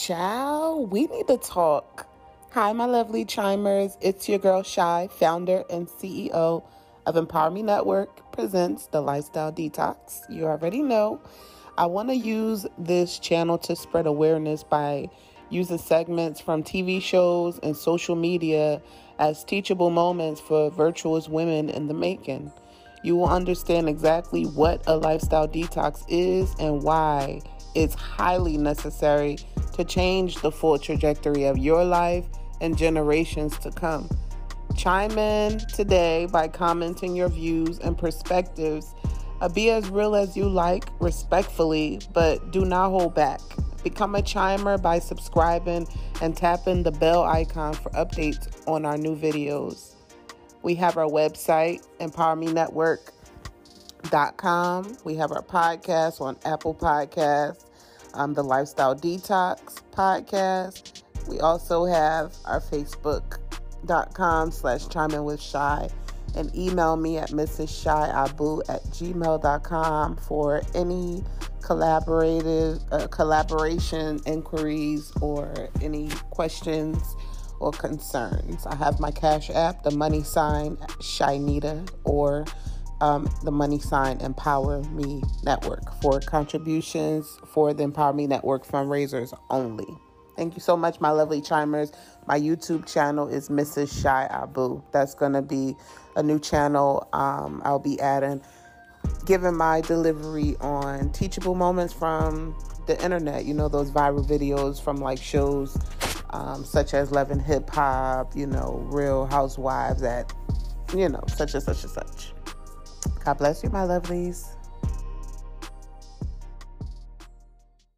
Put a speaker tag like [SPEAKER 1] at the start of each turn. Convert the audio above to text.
[SPEAKER 1] Ciao. We need to talk. Hi, my lovely chimers. It's your girl Shy, founder and CEO of Empower Me Network, presents the Lifestyle Detox. You already know. I want to use this channel to spread awareness by using segments from TV shows and social media as teachable moments for virtuous women in the making. You will understand exactly what a lifestyle detox is and why it's highly necessary to change the full trajectory of your life and generations to come. Chime in today by commenting your views and perspectives. Uh, be as real as you like, respectfully, but do not hold back. Become a chimer by subscribing and tapping the bell icon for updates on our new videos. We have our website, empowermenetwork.com. We have our podcast on Apple Podcasts, um, the Lifestyle Detox podcast. We also have our Facebook.com slash chime in with shy and email me at Mrs. Shy Abu at gmail.com for any collaborative uh, collaboration inquiries or any questions or concerns. I have my Cash App, the money sign Shynita, or um, the money sign Empower Me Network for contributions for the Empower Me Network fundraisers only. Thank you so much, my lovely chimers. My YouTube channel is Mrs. Shy Abu. That's going to be a new channel. Um, I'll be adding, giving my delivery on teachable moments from the internet. You know, those viral videos from like shows um, such as Love and Hip Hop, you know, Real Housewives at, you know, such and such and such. God bless you, my lovelies.